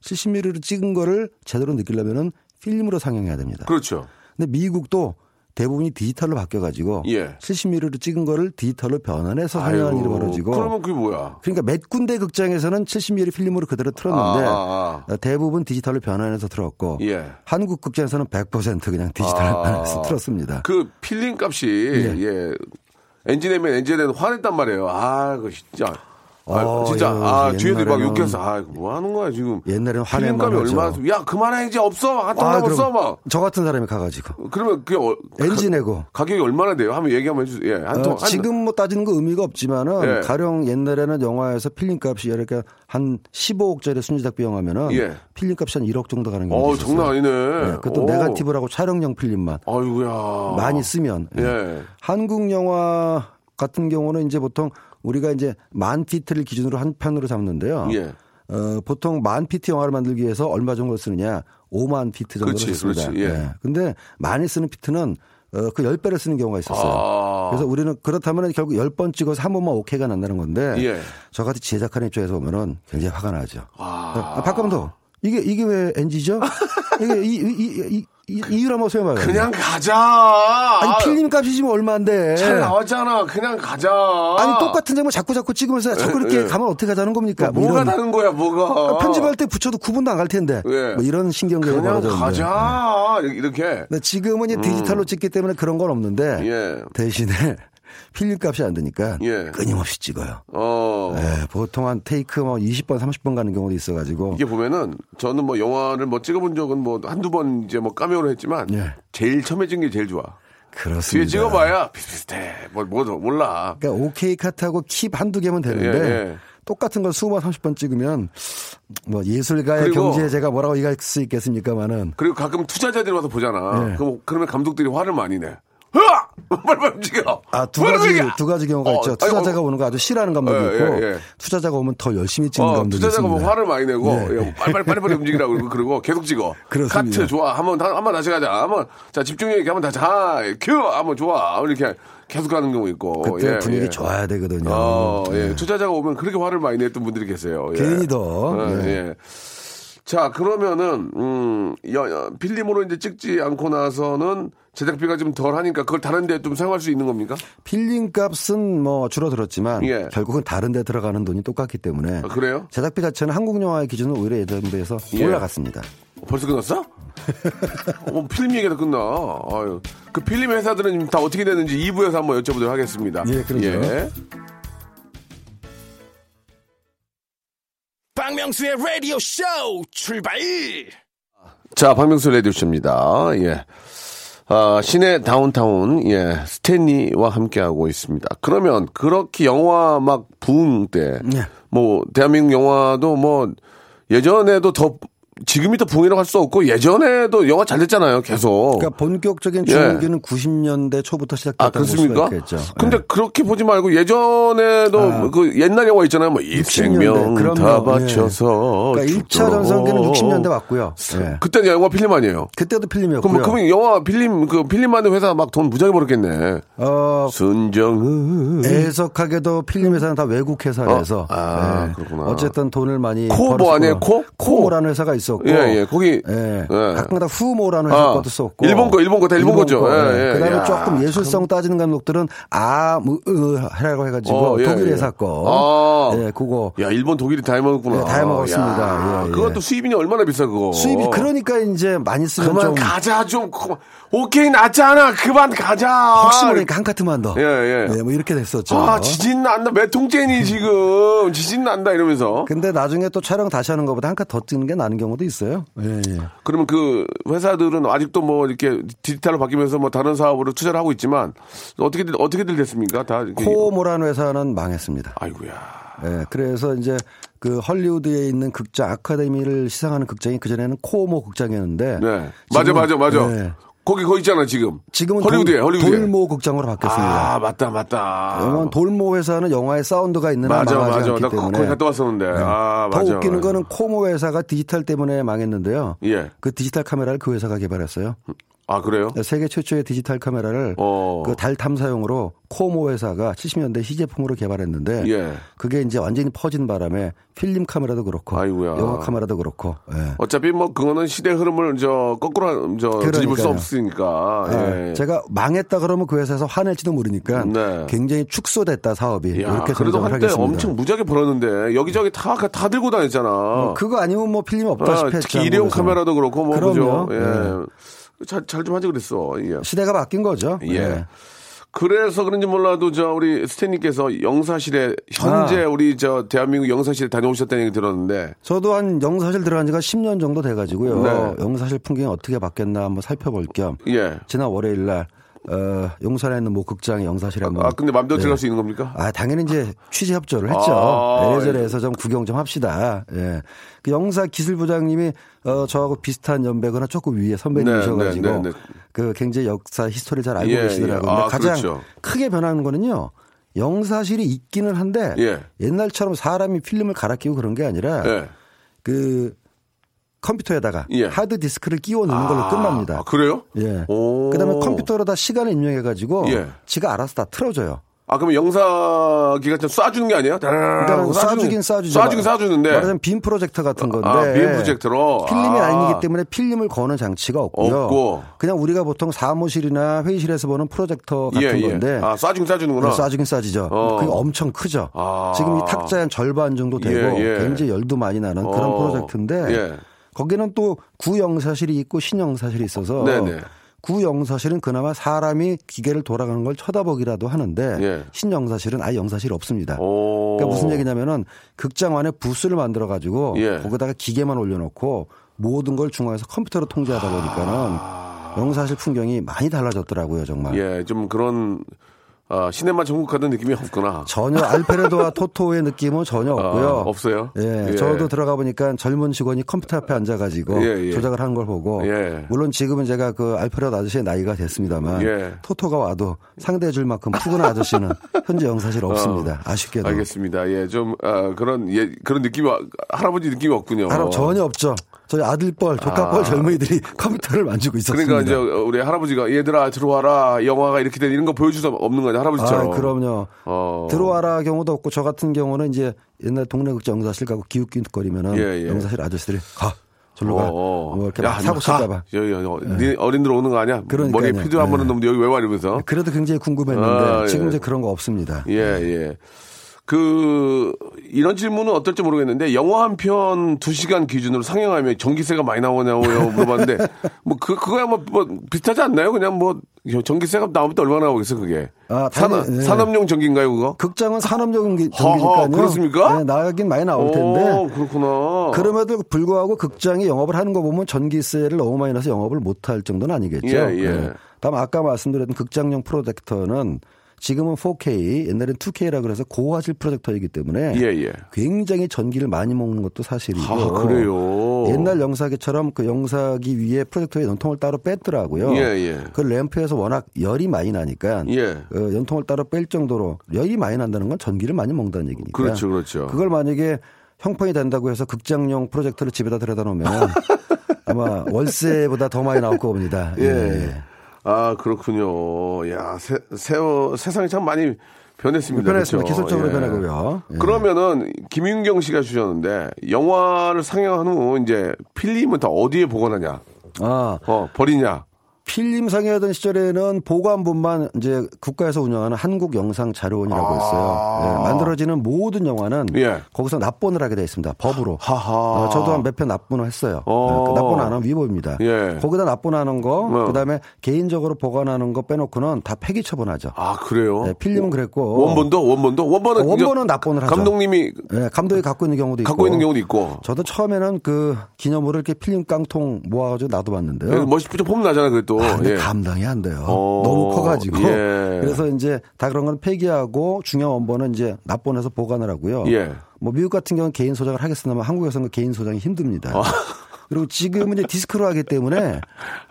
70mm로 찍은 거를 제대로 느끼려면은 필름으로 상영해야 됩니다. 그렇죠. 근데 미국도 대부분이 디지털로 바뀌어가지고 예. 70mm로 찍은 거를 디지털로 변환해서 상영하는 일이 벌어지고 그러면 그게 뭐야? 그러니까 몇 군데 극장에서는 70mm 필름으로 그대로 틀었는데 아, 아, 대부분 디지털로 변환해서 틀었고 예. 한국 극장에서는 100% 그냥 디지털 아. 변환해서 틀었습니다. 그 필름 값이 네. 예. 엔진에면 엔진에는 화냈단 말이에요. 아, 그 진짜. 아, 어, 진짜. 예, 아, 뒤에도 막 욕해서 아, 이거 뭐 하는 거야, 지금. 값이 화내만 얼마나. 야, 그만해 이제 없어. 한통 아, 남았어 막. 저 같은 사람이 가가지고 그러면 그게 어, 엔진 내고 가, 격이 얼마나 돼요? 한번 얘기 한번 해 주세요. 예. 한 통. 어, 지금 뭐 따지는 거 의미가 없지만은 예. 가령 옛날에는 영화에서 필름 값이 이렇게 한 15억짜리 순위작비 영화면은 예. 필름 값이 한 1억 정도 가는 경우도 어, 있었어요. 장난 아니네. 네, 그것도 오. 네가티브라고 촬영용 필름만 아이고야. 많이 쓰면 예. 예. 한국 영화 같은 경우는 이제 보통 우리가 이제 만 피트를 기준으로 한 편으로 잡는데요. 예. 어, 보통 만 피트 영화를 만들기 위해서 얼마 정도 쓰느냐? 5만 피트 정도를 그렇지, 씁니다. 그렇지, 예. 근데 많이 쓰는 피트는 어, 그 10배를 쓰는 경우가 있었어요. 아. 그래서 우리는 그렇다면 결국 10번 찍어서 한 번만 오케이가 난다는 건데 예. 저같이 제작하는 입장에서 보면은 굉장히 화가 나죠. 아. 아, 박 감독. 이게 이게 왜 NG죠? 이게 이, 이, 이, 이, 이 이 유를 한번 설명해봐요. 그냥 가자. 아니 필름 값이 지금 얼마인데? 잘 나왔잖아. 그냥 가자. 아니 똑같은 장면 자꾸 자꾸 찍으면서 자꾸 이렇게 예. 가면 어떻게 하자는 겁니까? 뭐 뭐가 이런- 다른 거야, 뭐가. 아, 편집할 때 붙여도 9분도 안 갈 텐데. 예. 뭐 이런 신경계가 그냥. 가자. 이렇게. 지금은 이제 디지털로 찍기 때문에 그런 건 없는데 예. 대신에 필름 값이 안 드니까 예. 끊임없이 찍어요. 어. 예, 보통 한 테이크 뭐 20번, 30번 가는 경우도 있어가지고. 이게 보면은 저는 뭐 영화를 뭐 찍어본 적은 뭐 한두 번 이제 뭐 까메오로 했지만 예. 제일 처음에 찍은 게 제일 좋아. 뒤에 그렇습니다. 찍어봐야 비슷비슷해. 뭐, 뭐, 몰라. 그러니까 오케이 카트하고 킵 한두 개면 되는데 예, 예. 똑같은 걸 20번, 30번 찍으면 뭐 예술가의 경지에 제가 뭐라고 얘기할 수 있겠습니까만은 그리고 가끔 투자자들이 와서 보잖아. 예. 그럼, 그러면 감독들이 화를 많이 내. 으아! 빨리빨리 움직여. 아, 두 빨리 가지! 두 가지 경우가 어, 있죠. 아니, 투자자가 어, 오는 거 아주 싫어하는 감독이 예, 있고, 예, 예. 투자자가 오면 더 열심히 찍는 어, 감독이 투자자가 있습니다. 뭐 화를 많이 내고, 예. 야, 빨리 빨리 빨리 빨리 움직이라고 그러고, 그러고 계속 찍어. 그렇습니다. 카트 좋아. 한 번, 다- 한번 다시 가자. 한 번, 자, 집중력 있게 한번 다시, 자, 큐! 한번 좋아. 이렇게 계속 가는 경우 있고. 그때 예, 분위기 예. 좋아야 되거든요. 어, 예. 예. 투자자가 오면 그렇게 화를 많이 냈던 분들이 계세요. 예. 괜히 더, 예, 예. 예. 자, 그러면은, 음, 여- 여- 필름으로 이제 찍지 않고 나서는 제작비가 좀 덜 하니까 그걸 다른 데 좀 사용할 수 있는 겁니까? 필름 값은 뭐 줄어들었지만 예. 결국은 다른 데 들어가는 돈이 똑같기 때문에 아, 그래요? 제작비 자체는 한국 영화의 기준으로 오히려 예전에 비해서 예. 올라갔습니다. 벌써 끝났어? 어, 필름 얘기가 다 끝나. 아유. 그 필름 회사들은 다 어떻게 되는지 2부에서 한번 여쭤보도록 하겠습니다. 예, 그러죠. 박명수의 라디오 쇼 출발! 자, 박명수 레디오 쇼입니다. 예. 아, 시내 다운타운, 예, 스탠리와 함께하고 있습니다. 그러면, 그렇게 영화 막 부흥 때, 예. 뭐, 대한민국 영화도 뭐, 예전에도 더 지금이 더 붕이라고 할 수 없고 예전에도 영화 잘 됐잖아요. 계속. 그러니까 본격적인 예. 중기는 90년대 초부터 아, 시작됐다고 볼 수가 그렇습니까? 있겠죠. 근데 예. 그렇게 보지 말고 예전에도 아. 그 옛날 영화 있잖아요. 뭐, 이 60년대. 생명 다 그럼요. 바쳐서. 그러니까 1차 죽도록. 전성기는 60년대 맞고요. 예. 그때는 영화 필름 아니에요. 그때도 필름이었고요. 그럼, 그럼 영화 필름, 그 필름 만든 회사 막 돈 무지하게 벌었겠네. 어, 순정은. 애석하게도 필름 회사는 다 외국 회사라서 어? 아, 예. 그렇구나. 어쨌든 돈을 많이 코뭐 벌었고. 아니에요? 코? 코. 코모라는 회사가 있 었고 예, 예. 거기. 예. 예. 가끔가다 후모라는 아, 것도 썼고 일본 거, 일본 거, 다 일본 거죠. 거, 예, 예. 그 다음에 야, 조금 예술성 따지는 감독들은 아, 뭐, 으, 하라고 해가지고 어, 예, 독일 예. 회사 거. 아. 예, 그거 야, 일본, 독일이 다 해먹었구나. 네, 다 해먹었습니다. 야, 예, 예. 그것도 수입이 얼마나 비싸, 그거. 수입이 그러니까 이제 많이 쓰면 그만 좀 가자, 좀. 오케이, 낫잖아. 그만 가자. 혹시 모르니까 한 카트만 더. 예, 예. 네, 뭐 이렇게 됐었죠. 아, 지진 난다. 몇 통째니, 지금. 지진 난다, 이러면서. 근데 나중에 또 촬영 다시 하는 것보다 한 칸더 찍는 게 나는 경우도 있어요. 예, 예. 그러면 그 회사들은 아직도 뭐 이렇게 디지털로 바뀌면서 뭐 다른 사업으로 투자를 하고 있지만 어떻게들 어떻게들 됐습니까? 다 코모라는 회사는 망했습니다. 아이고야. 예, 그래서 이제 그 헐리우드에 있는 극장 아카데미를 시상하는 극장이 그 전에는 코모 극장이었는데 네. 맞아 맞아 맞아. 네. 거기 거 있잖아, 지금. 지금은 헐리우드에 돌, 헐리우드에. 돌모 극장으로 바뀌었습니다. 아, 맞다 맞다. 왜냐면 돌모 회사는 영화의 사운드가 있는 한 맞아 맞아. 나 거기 갔다 왔었는데. 아, 더 맞아. 웃기는 거는 코모 회사가 디지털 때문에 망했는데요. 예. 그 디지털 카메라를 그 회사가 개발했어요. 아, 그래요? 세계 최초의 디지털 카메라를 어. 그달 탐사용으로 코모 회사가 70년대 시제품으로 개발했는데 예. 그게 이제 완전히 퍼진 바람에 필름 카메라도 그렇고 아이고야. 영화 카메라도 그렇고 예. 어차피 뭐 그거는 시대 흐름을 저 거꾸로 저 뒤집을 수 그러니까요. 없으니까. 예. 예. 제가 망했다 그러면 그 회사에서 화낼지도 모르니까 네. 굉장히 축소됐다 사업이 야, 이렇게 그래도 한때 하겠습니다. 엄청 무지하게 벌었는데 여기저기 다 다 들고 다녔잖아. 그거 아니면 뭐 필름 없다시피 아, 했죠. 특히 일회용. 카메라도 그렇고 뭐 그럼요. 그죠. 예. 잘 잘 좀 하지 그랬어. 예. 시대가 바뀐 거죠. 예. 그래서 그런지 몰라도 저 우리 스탠님께서 영사실에 현재 아. 우리 저 대한민국 영사실에 다녀오셨다는 얘기 들었는데 저도 한 영사실 들어간 지가 10년 정도 돼 가지고요. 네. 영사실 풍경이 어떻게 바뀌었나 한번 살펴볼 겸 예. 지난 월요일 날 어, 용산에 있는 모 극장의 영사실에 한번 아 근데 맘대로 네. 들어갈 수 있는 겁니까? 아, 당연히 이제 취재 협조를 했죠. 아, 이래저래 해서 좀 구경 좀 합시다. 예. 그 영사 기술부장님이 어, 저하고 비슷한 연배거나 조금 위에 선배님이셔가지고 네, 네, 네, 네. 그 굉장히 역사 history 잘 알고 예, 계시더라고요. 예. 아, 가장 그렇죠. 크게 변하는 거는요. 영사실이 있기는 한데 예. 옛날처럼 사람이 필름을 갈아 끼고 그런 게 아니라 예. 그 컴퓨터에다가 예. 하드 디스크를 끼워 넣는 걸로 아, 끝납니다. 아, 그래요? 예. 오. 그다음에 컴퓨터로다 시간을 입력해 가지고 예. 지가 알아서 다 틀어줘요. 아 그러면 영사기가 좀 쏴주는 게 아니야? 그러니까 쏴주긴 쏴주죠. 쏴주긴 쏴주는데 말하자면 빔 프로젝터 같은 건데. 아, 빔 프로젝터로? 필름이 아. 아. 니기 때문에 필름을 거는 장치가 없고요. 없고. 그냥 우리가 보통 사무실이나 회의실에서 보는 프로젝터 같은 예, 예. 건데. 아 쏴주긴 쏴주는구나. 쏴주긴 쏴주죠. 어. 그게 엄청 크죠. 아. 지금 이 탁자의 한 절반 정도 되고 예, 예. 굉장히 열도 많이 나는 그런 어. 프로젝터인데 예. 거기는 또 구영사실이 있고 신영사실이 있어서 네네. 구영사실은 그나마 사람이 기계를 돌아가는 걸 쳐다보기라도 하는데 예. 신영사실은 아예 영사실이 없습니다. 오. 그러니까 무슨 얘기냐면은 극장 안에 부스를 만들어 가지고 예. 거기다가 기계만 올려놓고 모든 걸 중앙에서 컴퓨터로 통제하다 보니까는 영사실 풍경이 많이 달라졌더라고요 정말. 예, 좀 그런 아, 시네마 전국 가던 느낌이 없구나. 전혀 알프레도와 토토의 느낌은 전혀 없고요. 아, 없어요? 예, 예. 저도 들어가 보니까 젊은 직원이 컴퓨터 앞에 앉아가지고 예, 예. 조작을 하는 걸 보고 예. 물론 지금은 제가 그 알프레도 아저씨의 나이가 됐습니다만 예. 토토가 와도 상대해줄 만큼 푸근한 아저씨는 현재 영사실 없습니다. 아쉽게도. 알겠습니다. 예, 좀 아, 그런 예, 그런 느낌이 와- 할아버지 느낌이 없군요. 할아 전혀 없죠. 저희 아들뻘, 조카뻘 아. 젊은이들이 컴퓨터를 만지고 있었습니다. 그러니까 이제 우리 할아버지가 얘들아 들어와라 영화가 이렇게 된 이런 거 보여줄 수 없는 거냐 할아버지처럼. 아, 그럼요. 어. 들어와라 경우도 없고 저 같은 경우는 이제 옛날 동네 극장 영사실 가고 기웃기웃거리면은 예, 예. 영사실 아저씨들이 가 절로 가. 어, 어. 뭐 이렇게 야, 막 사고 가. 칠까봐. 예. 여기, 여기, 네 어린들 오는 거 아니야? 그러니까요. 머리에 피도 한 번은 예. 넘는데 여기 왜 와 이러면서. 그래도 굉장히 궁금했는데 아, 예. 지금 이제 그런 거 없습니다. 예, 예. 그, 이런 질문은 어떨지 모르겠는데, 영화 한 편 두시간 기준으로 상영하면 전기세가 많이 나오냐고 물어봤는데, 뭐, 그, 그거야 뭐, 뭐, 비슷하지 않나요? 그냥 뭐, 전기세가 나오면 또 얼마나 나오겠어, 그게. 아, 산업, 예. 산업용 전기인가요, 그거? 극장은 산업적 전기- 전기니까요. 그렇습니까? 네, 나가긴 많이 나올 텐데. 오, 그렇구나. 그럼에도 불구하고 극장이 영업을 하는 거 보면 전기세를 너무 많이 내서 영업을 못 할 정도는 아니겠죠. 예, 예. 네. 다만 아까 말씀드렸던 극장용 프로젝터는 지금은 4K, 옛날엔 2K라 그래서 고화질 프로젝터이기 때문에 예, 예. 굉장히 전기를 많이 먹는 것도 사실이고 아, 그래요. 옛날 영사기처럼 그 영사기 위에 프로젝터에 연통을 따로 뺐더라고요. 예, 예. 그 램프에서 워낙 열이 많이 나니까 예. 어, 연통을 따로 뺄 정도로 열이 많이 난다는 건 전기를 많이 먹는다는 얘기니까. 그렇죠, 그렇죠. 그걸 만약에 형평이 된다고 해서 극장용 프로젝터를 집에다 들여다 놓으면 아마 월세보다 더 많이 나올 겁니다. 예. 아, 그렇군요. 야, 세, 세, 세상이 참 많이 변했습니다. 변했습니다. 그렇죠? 기술적으로 예. 변하고요. 예. 그러면은 김윤경 씨가 주셨는데 영화를 상영한 후 이제 필름은 다 어디에 보관하냐? 아, 어, 버리냐? 필름 상영하던 시절에는 보관본만 이제 국가에서 운영하는 한국영상자료원이라고 있어요. 예, 만들어지는 모든 영화는 아. 예. 거기서 납본을 하게 돼 있습니다. 법으로. 하하. 어, 저도 한 몇 편 납본을 했어요. 어. 예, 그 납본 안 하면 위법입니다. 예. 거기다 납본하는 거, 어. 그다음에 개인적으로 보관하는 거 빼놓고는 다 폐기 처분하죠. 아, 그래요? 네, 필름은 그랬고 원본도? 원본도? 원본은, 어, 원본은 납본을 하죠. 감독님이 예, 감독이 갖고 있는 경우도 있고 갖고 있는 경우도 있고. 저도 처음에는 그 기념으로 이렇게 필름 깡통 모아가지고 놔둬봤는데요. 예, 멋있죠? 폼 나잖아, 그래도. 아, 근데 예. 감당이 안 돼요. 어, 너무 커가지고. 예. 그래서 이제 다 그런 건 폐기하고 중요한 원본은 이제 납본해서 보관을 하고요. 예. 뭐 미국 같은 경우는 개인 소장을 하겠으나 한국에서는 개인 소장이 힘듭니다. 아. 그리고 지금은 이제 디스크로 하기 때문에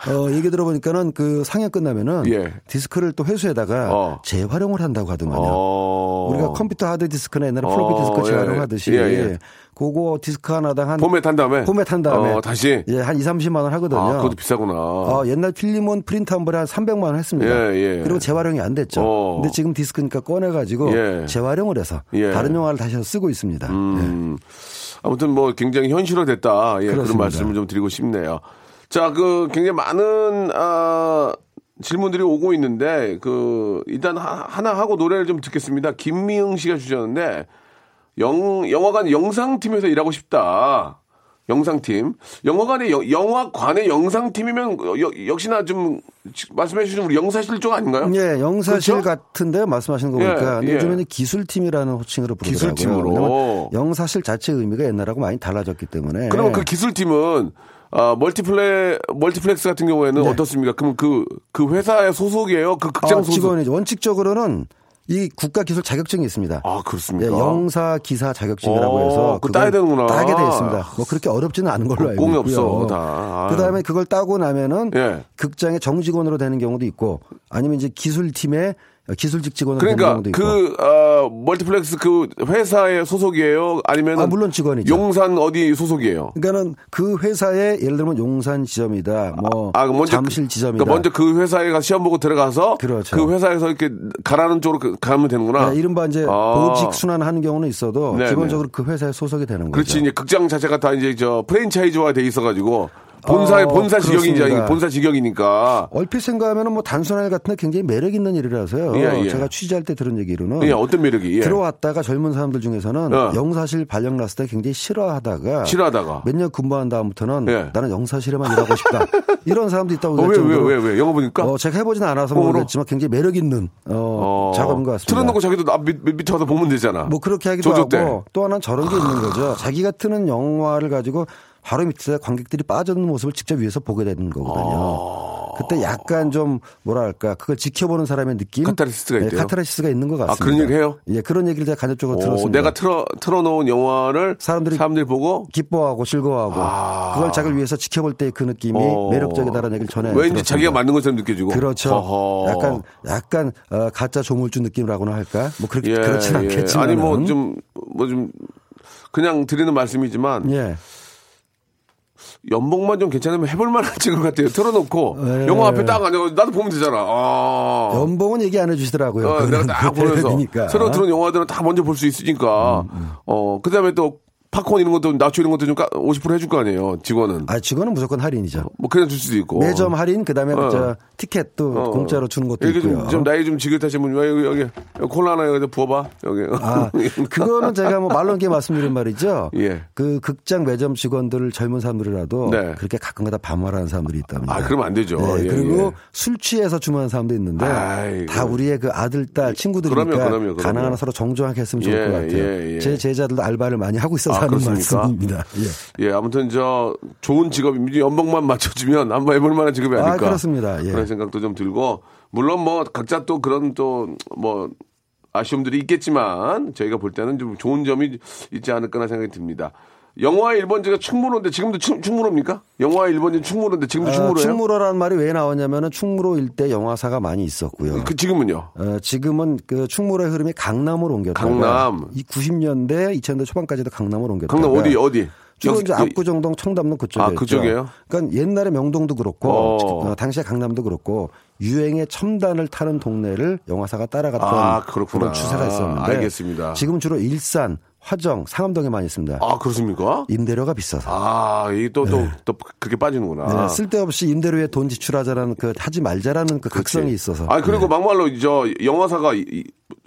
어 얘기 들어보니까는 그 상영 끝나면은 예. 디스크를 또 회수에다가 어. 재활용을 한다고 하더만요. 어. 우리가 컴퓨터 하드 디스크나 옛날에 어, 플로피 디스크 예, 재활용하듯이 예, 예. 그거 디스크 하나당 한 포맷 한 다음에? 포맷 한 다음에 어, 다시? 예, 한 2, 30만 원 하거든요. 아, 그것도 비싸구나. 어, 옛날 필름은 프린트 한 번에 한 300만 원 했습니다. 예, 예. 그리고 재활용이 안 됐죠. 어. 근데 지금 디스크니까 꺼내 가지고 예. 재활용을 해서 예. 다른 영화를 다시 쓰고 있습니다. 음, 아무튼 뭐 굉장히 현실화됐다. 예, 그런 그렇습니다. 말씀을 좀 드리고 싶네요. 자, 그 굉장히 많은 아, 질문들이 오고 있는데 그 일단 하- 하나 하고 노래를 좀 듣겠습니다. 김미응 씨가 주셨는데 영 영화관 영상팀에서 일하고 싶다. 영상팀. 영화관의 영- 영화관의 영상팀이면 여- 역시나 좀 말씀해 주신 우리 영사실 쪽 아닌가요? 예, 영사실 그렇죠? 같은데 말씀하시는 거 보니까 예, 예. 요즘에는 기술팀이라는 호칭으로 부르더라고요. 기술팀으로. 영사실 자체 의미가 옛날하고 많이 달라졌기 때문에 그러면 그 기술팀은 아, 멀티플레 멀티플렉스 같은 경우에는 네. 어떻습니까? 그럼 그그 회사의 소속이에요? 그 극장 어, 소속? 직원이죠. 원칙적으로는 이 국가 기술 자격증이 있습니다. 아, 예, 그렇습니까? 영사 기사 자격증이라고 어, 해서 그거 따야 되는구나. 따게 돼 있습니다. 뭐 그렇게 어렵지는 않은 걸로 알고 있고요. 없어, 다. 아. 그다음에 그걸 따고 나면은 예. 극장의 정직원으로 되는 경우도 있고 아니면 이제 기술팀의 기술직 직원으로 되는 그러니까. 그 어, 멀티플렉스 그 회사의 소속이에요? 아니면 아, 물론 직원이죠. 용산 어디 소속이에요? 그러니까는 그 회사에 예를 들면 용산 지점이다, 뭐 아, 먼저 잠실 그- 지점이다. 그러니까 먼저 그 회사에 가서 시험 보고 들어가서 그렇죠. 그 회사에서 이렇게 가라는 쪽으로 그- 가면 되는구나. 네, 이른바 이제 아. 보직 순환하는 경우는 있어도 네, 기본적으로 그 회사에 소속이 되는 그렇지 거죠. 이제 극장 자체가 다 이제 저 프랜차이즈화 돼 있어가지고 본사 어, 본사 그렇습니다. 본사 직역이니까 얼핏 생각하면은 뭐 단순한 일 같은데 굉장히 매력 있는 일이라서요. 예, 예. 제가 취재할 때 들은 얘기로는 예, 어떤 매력이 예. 들어왔다가 젊은 사람들 중에서는 어. 영사실 발령 났을 때 굉장히 싫어하다가 싫어하다가 몇 년 근무한 다음부터는 예. 나는 영사실에만 일하고 싶다. 이런 사람도 있다고 어, 왜, 그랬죠. 왜, 왜, 왜? 영어 보니까? 어, 제가 해보진 않아서 콩으로? 모르겠지만 굉장히 매력 있는 어, 어, 작업인 것 같습니다. 틀어놓고 자기도 앞 밑, 밑에 가서 보면 되잖아. 뭐 그렇게 하기도 때. 하고 또 하나는 저런 게 있는 거죠. 자기가 트는 영화를 가지고 바로 밑에 관객들이 빠져드는 모습을 직접 위에서 보게 되는 거거든요. 그때 약간 좀 뭐랄까 그걸 지켜보는 사람의 느낌, 카타르시스가 네, 있대요? 카타르시스가 있는 것 같습니다. 그런 얘기 해요? 예, 그런 얘기를 제가 간접적으로 오, 들었습니다. 내가 틀어, 틀어놓은 영화를 사람들이- 사람들이 보고 기뻐하고 즐거워하고 그걸 자기를 위해서 지켜볼 때 그 느낌이 아. 어. 매력적이다라는 얘기를 전해 왠지 들었습니다. 자기가 만든 것처럼 느껴지고. 그렇죠. 어허. 약간 약간 어, 가짜 조물주 느낌이라고나 할까? 뭐 그렇게 그렇진 예. 않겠지만 아니 뭐좀 뭐 좀 그냥 드리는 말씀이지만 예. 연봉만 좀 괜찮으면 해볼 만한 것 같아요. 틀어놓고 예. 영화 앞에 딱 앉아 나도 보면 되잖아. 아. 연봉은 얘기 안 해주시더라고요. 어, 내가 딱그 보면서. 새로 들어온 영화들은 다 먼저 볼 수 있으니까 어 그다음에 또 팝콘 이런 것도 나초 이런 것도 좀 50% 해줄 거 아니에요 직원은 아, 직원은 무조건 할인이죠. 뭐 그냥 줄 수도 있고 매점 할인 그다음에 어. 저 티켓도 어. 공짜로 주는 것도 여기 있고요. 좀, 좀 나이 좀 지긋하시면 여기, 여기, 여기 콜라 하나 여기다 부어봐 여기 아, 그거는 제가 뭐 말로 이렇게 말씀드린 말이죠. 예. 그 극장 매점 직원들 젊은 사람들이라도 네. 그렇게 가끔가다 반말하는 사람들이 있답니다. 아, 그러면 안 되죠. 네, 예, 그리고 예. 술 취해서 주문하는 사람도 있는데 아이고. 다 우리의 그 아들, 딸, 친구들이니까 그럼요, 그럼요, 그럼요. 가능한 한 서로 정중하게 했으면 좋을 예, 것 같아요. 예, 예. 제 제자들도 알바를 많이 하고 있어서 아, 하는 그렇습니까? 말씀입니다. 예. 예 아무튼 저 좋은 직업입니다 연봉만 맞춰주면 한번 해볼 만한 직업이 아, 아닐까 그렇습니다. 예. 그런 생각도 좀 들고 물론 뭐 각자 또 그런 또 뭐 아쉬움들이 있겠지만 저희가 볼 때는 좀 좋은 점이 있지 않을까나 생각이 듭니다. 영화 일본제가 충무로인데 지금도 충, 충무로입니까? 영화 일본제 충무로인데 지금도 어, 충무로예요? 충무로라는 말이 왜 나왔냐면은 충무로 일대 영화사가 많이 있었고요. 그 지금은요? 어, 지금은 그 충무로의 흐름이 강남으로 옮겼다가 강남. 이 90년대 2000년대 초반까지도 강남으로 옮겼다가 강남 어디 어디? 주로 이제 압구정동 청담동 그쪽에 아, 그쪽이에요? 그러니까 옛날에 명동도 그렇고 어. 어, 당시에 강남도 그렇고 유행의 첨단을 타는 동네를 영화사가 따라갔던 아, 그렇구나. 런 추세가 있었는데 알겠습니다. 지금 주로 일산, 화정, 상암동에 많이 있습니다. 아 그렇습니까? 임대료가 비싸서. 아, 이게 또, 또, 또, 그렇게 빠지는구나. 네, 쓸데없이 임대료에 돈 지출하자라는 그 하지 말자라는 그 각성이 있어서. 아, 그리고 네. 막말로 저 영화사가 이- 이-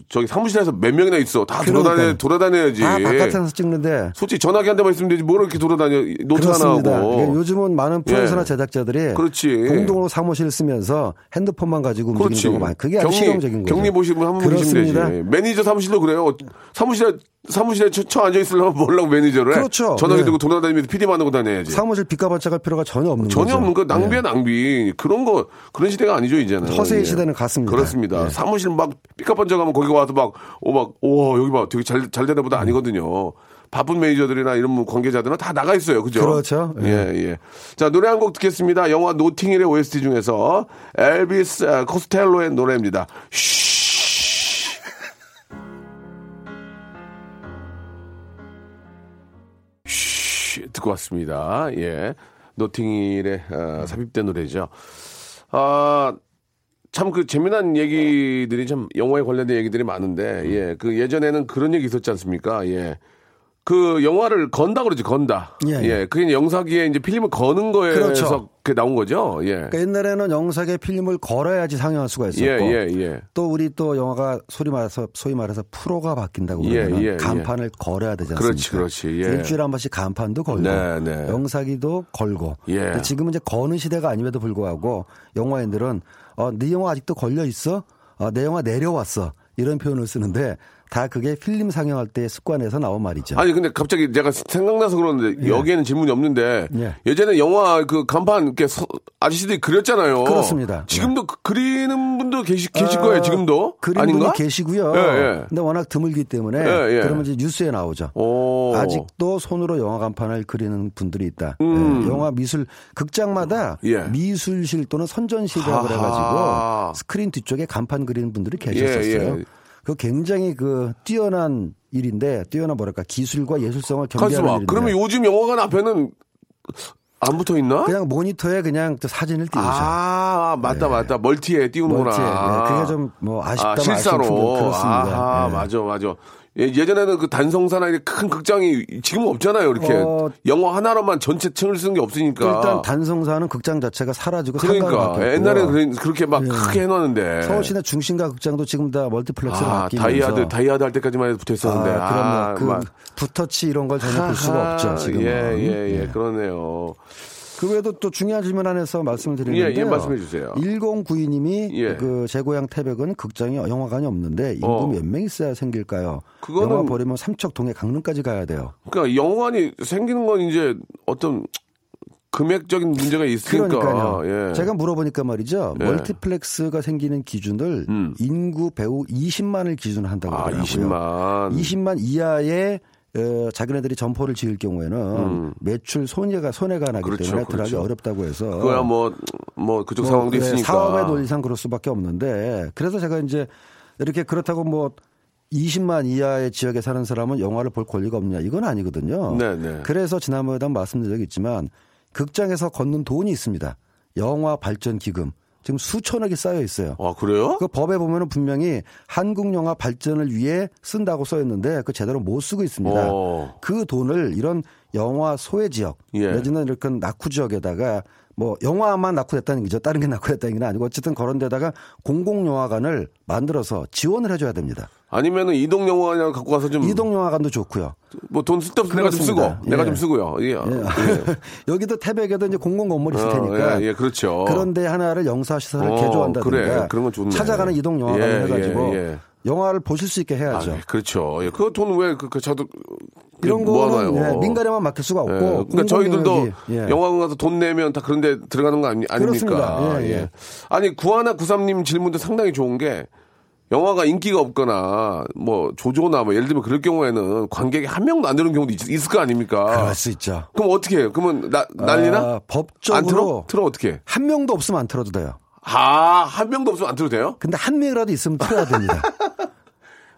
저기 사무실에서 몇 명이나 있어. 다 돌아다녀. 돌아다녀야지. 다 바깥에서 찍는데 솔직히 전화기 한 대만 있으면 되지. 뭘 이렇게 돌아다녀. 노트 하나 그렇습니다. 하고. 그러니까 요즘은 많은 프로듀서나 예. 제작자들이 그렇지. 공동으로 사무실을 쓰면서 핸드폰만 가지고 움직이는 그렇지. 경우가 많아요. 그게 아주 실용적인 거죠. 경리 보시면 한분 계시면 그렇습니다. 되지. 매니저 사무실도 그래요. 사무실에, 사무실에 처, 처 앉아 있으려면 뭐라고 매니저를 해? 그렇죠. 전화기 네. 들고 돌아다니면서 PD만 하고 다녀야지. 사무실 빚값을 할 필요가 전혀 없는 전혀 거죠. 없는 거 낭비야 네. 낭비 그런 거 그런 시대가 아니죠 이제는 허세의 예. 시대는 갔습니다. 그렇습니다 네. 사무실 막 삐까번쩍 하면 거기 와서 막오막오 여기 봐 되게 잘 잘 되나 보다 아니거든요 바쁜 매니저들이나 이런 분 관계자들은 다 나가 있어요 그죠 그렇죠. 예예 자 노래 한 곡 듣겠습니다 영화 노팅힐의 OST 중에서 엘비스 아, 코스텔로의 노래입니다 쉬 쉬 듣고 왔습니다. 예. 노팅힐의 어, 삽입된 노래죠. 아, 참 그 재미난 얘기들이 참 영화에 관련된 얘기들이 많은데, 예. 그 예전에는 그런 얘기 있었지 않습니까? 예. 그 영화를 건다 그러지, 건다. 예, 예. 예. 그게 영사기에 이제 필름을 거는 거에서 그렇죠. 그 나온 거죠. 예. 그러니까 옛날에는 영상의 필름을 걸어야지 상영할 수가 있었고 예, 예, 예. 또 우리 또 영화가 소리 말해서 소위 말해서 프로가 바뀐다고 예, 그러면. 간판을 걸어야 되지 않습니까? 그렇지, 그렇지, 예. 일주일에 한 번씩 간판도 걸고 네, 네. 영사기도 걸고 예. 지금은 이제 거는 시대가 아님에도 불구하고 영화인들은 어, 네 영화 아직도 걸려 있어? 어, 내 영화 내려왔어. 이런 표현을 쓰는데 다 그게 필름 상영할 때 습관에서 나온 말이죠. 아니 근데 갑자기 제가 생각나서 그러는데 여기에는 질문이 없는데 예. 예전에 영화 그 간판 이렇게 서- 아저씨들이 그렸잖아요. 그렇습니다. 지금도 그- 그리는 분도 계시 계실 어, 거예요. 지금도 그린 아닌가? 분이 계시고요. 예, 예. 근데 워낙 드물기 때문에 예, 예. 그러면 이제 뉴스에 나오죠. 오. 아직도 손으로 영화 간판을 그리는 분들이 있다. 음. 예, 영화 미술 극장마다 예. 미술실 또는 선전실이라고. 그래가지고 스크린 뒤쪽에 간판 그리는 분들이 계셨었어요. 그 굉장히 그 뛰어난 일인데 뛰어난 뭐랄까 기술과 예술성을 봐. 일인데 그러면 요즘 영화관 앞에는 안 붙어 있나? 그냥 모니터에 그냥 또 사진을 띄우죠. 아, 맞다, 맞다. 멀티에 띄우는구나. 멀티에. 예, 그게 좀 뭐 아쉽다 아, 실사로. 그렇습니다. 아, 예. 맞아, 맞아. 예, 예전에는 그 단성사나 이렇게 큰 극장이 지금은 없잖아요. 이렇게 어, 영화 하나로만 전체 층을 쓰는 게 없으니까. 일단 단성사는 극장 자체가 사라지고 그러니까 옛날에는 그렇게 막 예. 크게 해놨는데. 서울 시내 중심가 극장도 지금 다 멀티플렉스로 아, 바뀌면서 다이아드 다이하드 할 때까지만 해도 붙어 있었는데. 아, 그럼요. 막- 그 붓터치 이런 걸 전혀 볼 수가 없죠. 지금은. 예, 예, 예, 그러네요. 그 외에도 또 중요한 질문 안에서 말씀을 드리는데요. 예, 예, 말씀해 주세요. 1092님이 예. 그제 고향 태백은 극장이 영화관이 없는데 인구 어. 몇명 있어야 생길까요? 그거는- 영화 보려면 삼척 동해 강릉까지 가야 돼요. 그러니까 영화관이 생기는 건 이제 어떤 금액적인 문제가 있으니까. 그러니까요. 예. 제가 물어보니까 말이죠. 예. 멀티플렉스가 생기는 기준을 음. 인구 배우 20만을 기준으로 한다고 아, 하더라고요. 20만. 20만 이하의 어, 자기네들이 점포를 지을 경우에는 매출 손해가 손해가 나기 음. 그렇죠, 때문에 들어가기 그렇죠. 어렵다고 해서 그거야 뭐, 뭐 그쪽 뭐, 상황도 예, 있으니까. 사업의 논리상 그럴 수밖에 없는데 그래서 제가 이제 이렇게 그렇다고 뭐 20만 이하의 지역에 사는 사람은 영화를 볼 권리가 없냐 이건 아니거든요. 네, 네. 그래서 지난번에도 한번 말씀드린 적이 있지만 극장에서 걷는 돈이 있습니다. 영화 발전 기금 지금 수천억이 쌓여 있어요. 아, 그래요? 그 법에 보면은 분명히 한국 영화 발전을 위해 쓴다고 써 있는데 그 제대로 못 쓰고 있습니다. 어. 그 돈을 이런 영화 소외 지역 예. 내지는 이렇게 낙후 지역에다가 뭐 영화만 낙후됐다는 얘기죠. 다른 게 낙후됐다는 게 아니고 어쨌든 그런 데다가 공공 영화관을 만들어서 지원을 해줘야 됩니다. 아니면은 이동 영화관 갖고 가서 좀. 이동 영화관도 좋고요. 뭐 돈 쓸데없어 내가 좀 쓰고. 그렇습니다. 내가 예. 좀 쓰고요. 예. 예. 여기도 태백에도 이제 공공 건물이 있을 어, 테니까 예, 예, 그렇죠. 그런데 하나를 영사 시설을 어, 개조한다든가 그래. 그런 건 좋네. 찾아가는 이동 영화관을 예, 해가지고 예, 예. 영화를 보실 수 있게 해야죠. 아, 그렇죠. 예. 그돈 왜, 그, 그, 저도, 이런 모아놔요. 거는 예, 민간에만 맡길 수가 없고 예, 그러니까 저희들도 예. 영화관 가서 돈 내면 다 그런데 들어가는 거 아니, 아닙니까? 그렇습니다. 예, 예. 아니 구하나 구삼님 질문도 상당히 좋은 게 영화가 인기가 없거나 뭐 조조나 뭐 예를 들면 그럴 경우에는 관객이 한 명도 안 되는 경우도 있, 을거 아닙니까? 그럴 수 있죠. 그럼 어떻게 해요? 그러면 나, 난리나? 아, 안 틀어? 법적으로 틀어 어떻게? 해? 한 명도 없으면 안 틀어도 돼요. 아, 한 명도 없으면 안 틀어도 돼요? 근데 한 명이라도 있으면 틀어야 됩니다.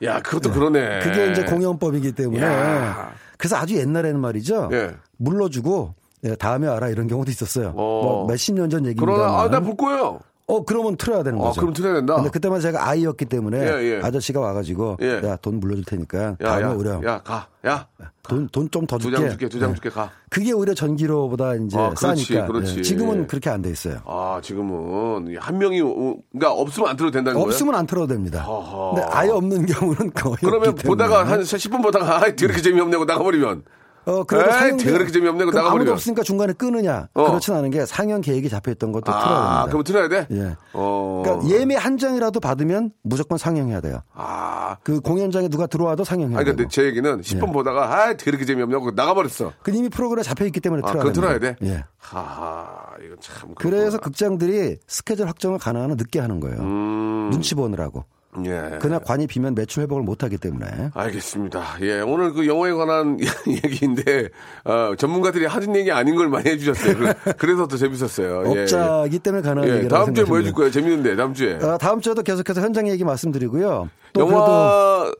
야, 그것도 그러네. 그게 이제 공연법이기 때문에. 야. 그래서 아주 옛날에는 말이죠. 예. 물러주고 예, 다음에 알아 이런 경우도 있었어요. 어. 뭐 몇십 년 전 얘기입니다. 그러나, 아, 나 볼 거예요. 어 그러면 틀어야 되는 아, 거죠. 그럼 틀어야 된다? 근데 그때만 제가 아이였기 때문에 예, 예. 아저씨가 와가지고 예. 야돈 물려줄 테니까 야, 다음에 야, 오려. 야, 가. 야. 돈 돈 좀더두 줄게. 장 줄게, 두장 예. 줄게, 가. 그게 오히려 전기료보다 이제 아, 그렇지, 싸니까. 그렇지. 예. 지금은 그렇게 안 돼 있어요. 아, 지금은 한 명이, 어, 그러니까 없으면 안 틀어도 된다는 거예요? 없으면 안 틀어도 됩니다. 허허. 근데 아예 없는 경우는 거의 그러면. 보다가 한 10분 보다가 아, 더럽게 재미없네고 나가버리면 어, 그래도 에이, 상영 재미없네, 그거 그럼 나가버리면. 아무도 없으니까 중간에 끊느냐? 어. 그렇진 않은 게 상영 계획이 잡혀 있던 것도 틀어야 됩니다. 아, 그럼 틀어야 돼? 예. 어. 그러니까 예매 한 장이라도 받으면 무조건 상영해야 돼요. 아. 그 공연장에 누가 들어와도 상영해야 되고. 근데 제 얘기는 10분 보다가 아, 더럽게 재미없냐고 나가버렸어. 그 이미 프로그램에 잡혀 있기 때문에 아, 틀어야 그건 됩니다. 틀어야 돼? 예. 하하, 이거 참. 그래서 그렇구나. 극장들이 스케줄 확정을 가능한 늦게 하는 거예요. 음. 눈치 보느라고. 예. 그날 관이 비면 매출 회복을 못 하기 때문에. 알겠습니다. 예, 오늘 그 영화에 관한 얘기인데, 어, 전문가들이 하는 얘기 아닌 걸 많이 해주셨어요. 그래- 그래서 더 재밌었어요. 예, 업자이기 때문에 가능한 예, 다음 주에 뭐. 해줄 거예요? 재밌는데, 다음 주에. 어, 다음 주에도 계속해서 현장 얘기 말씀드리고요. 또 그래도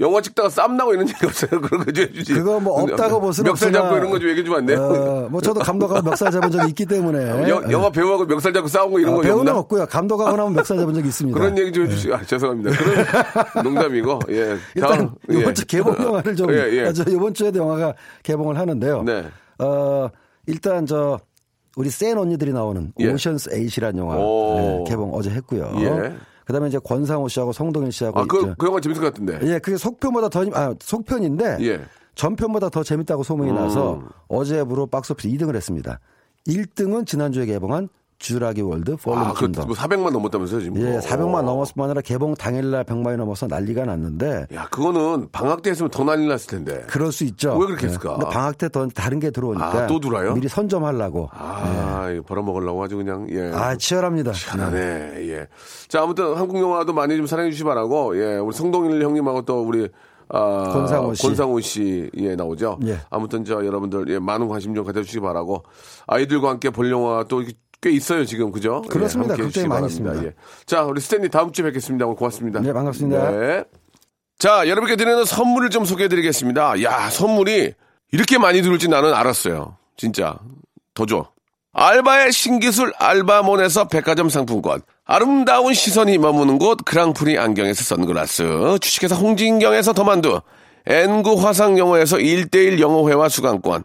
영화, 찍다가 쌈 나고 이런 얘기 없어요? 그런 거 좀 해주지. 그거 뭐 없다고 볼 수는 멱살 잡고 이런 거 좀 얘기해 주면 안 돼요? 어, 뭐 저도 감독하고 멱살 잡은 적이 있기 때문에. 여- 영화 배우하고 멱살 잡고 싸운 거 이런 어, 거 배우는 없나? 없고요. 감독하고 나면 멱살 잡은 적이 있습니다. 그런 얘기 좀 해주시고, 아, 죄송합니다. 그런 농담이고, 예. 일단 다음, 이번 예. 주 개봉 영화를 좀 예, 예. 아, 저 이번 주에도 영화가 개봉을 하는데요. 네. 어, 일단 저 우리 센 언니들이 나오는 예. 오션스 8이라는 영화 오. 예, 개봉 어제 했고요. 예. 그다음에 이제 권상우 씨하고 성동일 씨하고 아, 그. 그 영화 재밌을 것 같은데. 예, 그게 속편보다 더 아, 속편인데 예. 전편보다 더 재밌다고 소문이 나서 어제부로 박스오피스 2등을 했습니다. 1등은 지난주에 개봉한 주라기 월드 아, 그, 킹덤. 뭐 400만 넘었다면서요, 지금? 예, 어. 400만 넘었을 뿐 아니라 개봉 당일날 100만이 넘어서 난리가 났는데 야, 그거는 방학 때 했으면 더 난리 났을 텐데. 그럴 수 있죠. 왜 그렇게 했을까? 근데 방학 때 더 다른 게 들어오니까 아, 또 들어와요? 미리 선점하려고. 아, 이거 벌어먹으려고 아주 그냥, 예. 네. 아, 치열합니다. 하나네, 예. 자, 아무튼 한국 영화도 많이 좀 사랑해 주시 기 바라고, 예. 우리 성동일 형님하고 또 우리, 아, 권상우 씨. 권상우 씨, 예, 나오죠. 예. 아무튼 저 여러분들, 예, 많은 관심 좀 가져주시기 바라고, 아이들과 함께 볼 영화 또 이렇게 꽤 있어요, 지금, 그죠? 그렇습니다. 함께 극장에 해주시기 많이 바랍니다. 있습니다. 예. 자, 우리 스탠리 다음 주에 뵙겠습니다. 오늘 고맙습니다. 네, 반갑습니다. 네. 자, 여러분께 드리는 선물을 좀 소개해 드리겠습니다. 야, 선물이 이렇게 많이 들을지 나는 알았어요. 진짜. 더 줘. 알바의 신기술 알바몬에서 백화점 상품권. 아름다운 시선이 머무는 곳 그랑프리 안경에서 선글라스. 주식회사 홍진경에서 더만두. 엔구 화상영어에서 1대1 영어회화 수강권.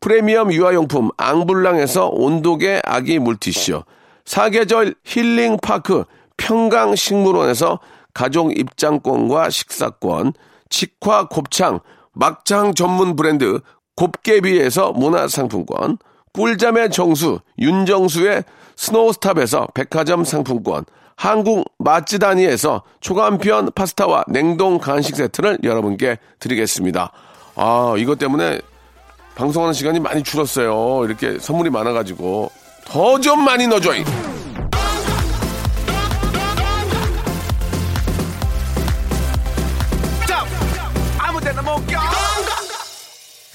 프리미엄 유아용품 앙블랑에서 온도계 아기 물티슈. 사계절 힐링파크 평강식물원에서 가족 입장권과 식사권. 직화 곱창 막창 전문 브랜드 곱개비에서 문화상품권. 꿀잠의 정수 윤정수의 스노우스탑에서 백화점 상품권 한국 맛지다니에서 초간편 파스타와 냉동 간식 세트를 여러분께 드리겠습니다. 아 이것 때문에 방송하는 시간이 많이 줄었어요. 이렇게 선물이 많아가지고 더 좀 많이 넣어줘요.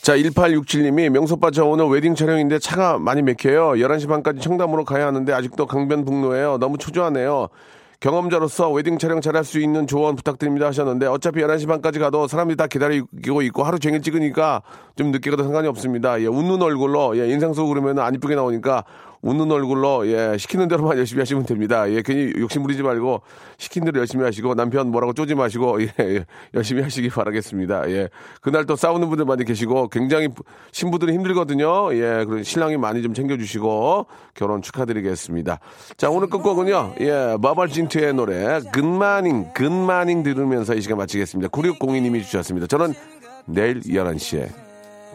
자, 1867님이 명소빠 저 오늘 웨딩 촬영인데 차가 많이 막혀요. 11시 반까지 청담으로 가야 하는데 아직도 강변북로예요. 너무 초조하네요. 경험자로서 웨딩 촬영 잘할 수 있는 조언 부탁드립니다 하셨는데 어차피 11시 반까지 가도 사람들이 다 기다리고 있고 하루 종일 찍으니까 좀 늦게 가도 상관이 없습니다. 예, 웃는 얼굴로 예, 인상 쓰고 그러면 안 이쁘게 나오니까 웃는 얼굴로 예, 시키는 대로만 열심히 하시면 됩니다. 예, 괜히 욕심 부리지 말고 시킨 대로 열심히 하시고 남편 뭐라고 쪼지 마시고 예, 예, 열심히 하시기 바라겠습니다. 예. 그날 또 싸우는 분들 많이 계시고 굉장히 신부들이 힘들거든요. 예, 그런 신랑이 많이 좀 챙겨 주시고 결혼 축하드리겠습니다. 자, 오늘 끝곡은요. 예, 버벌진트의 노래 Good Morning Good Morning 들으면서 이 시간 마치겠습니다. 9602님이 주셨습니다. 저는 내일 11시에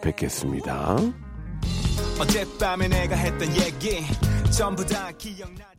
뵙겠습니다. 어젯밤에 내가 했던 얘기 전부 다 기억나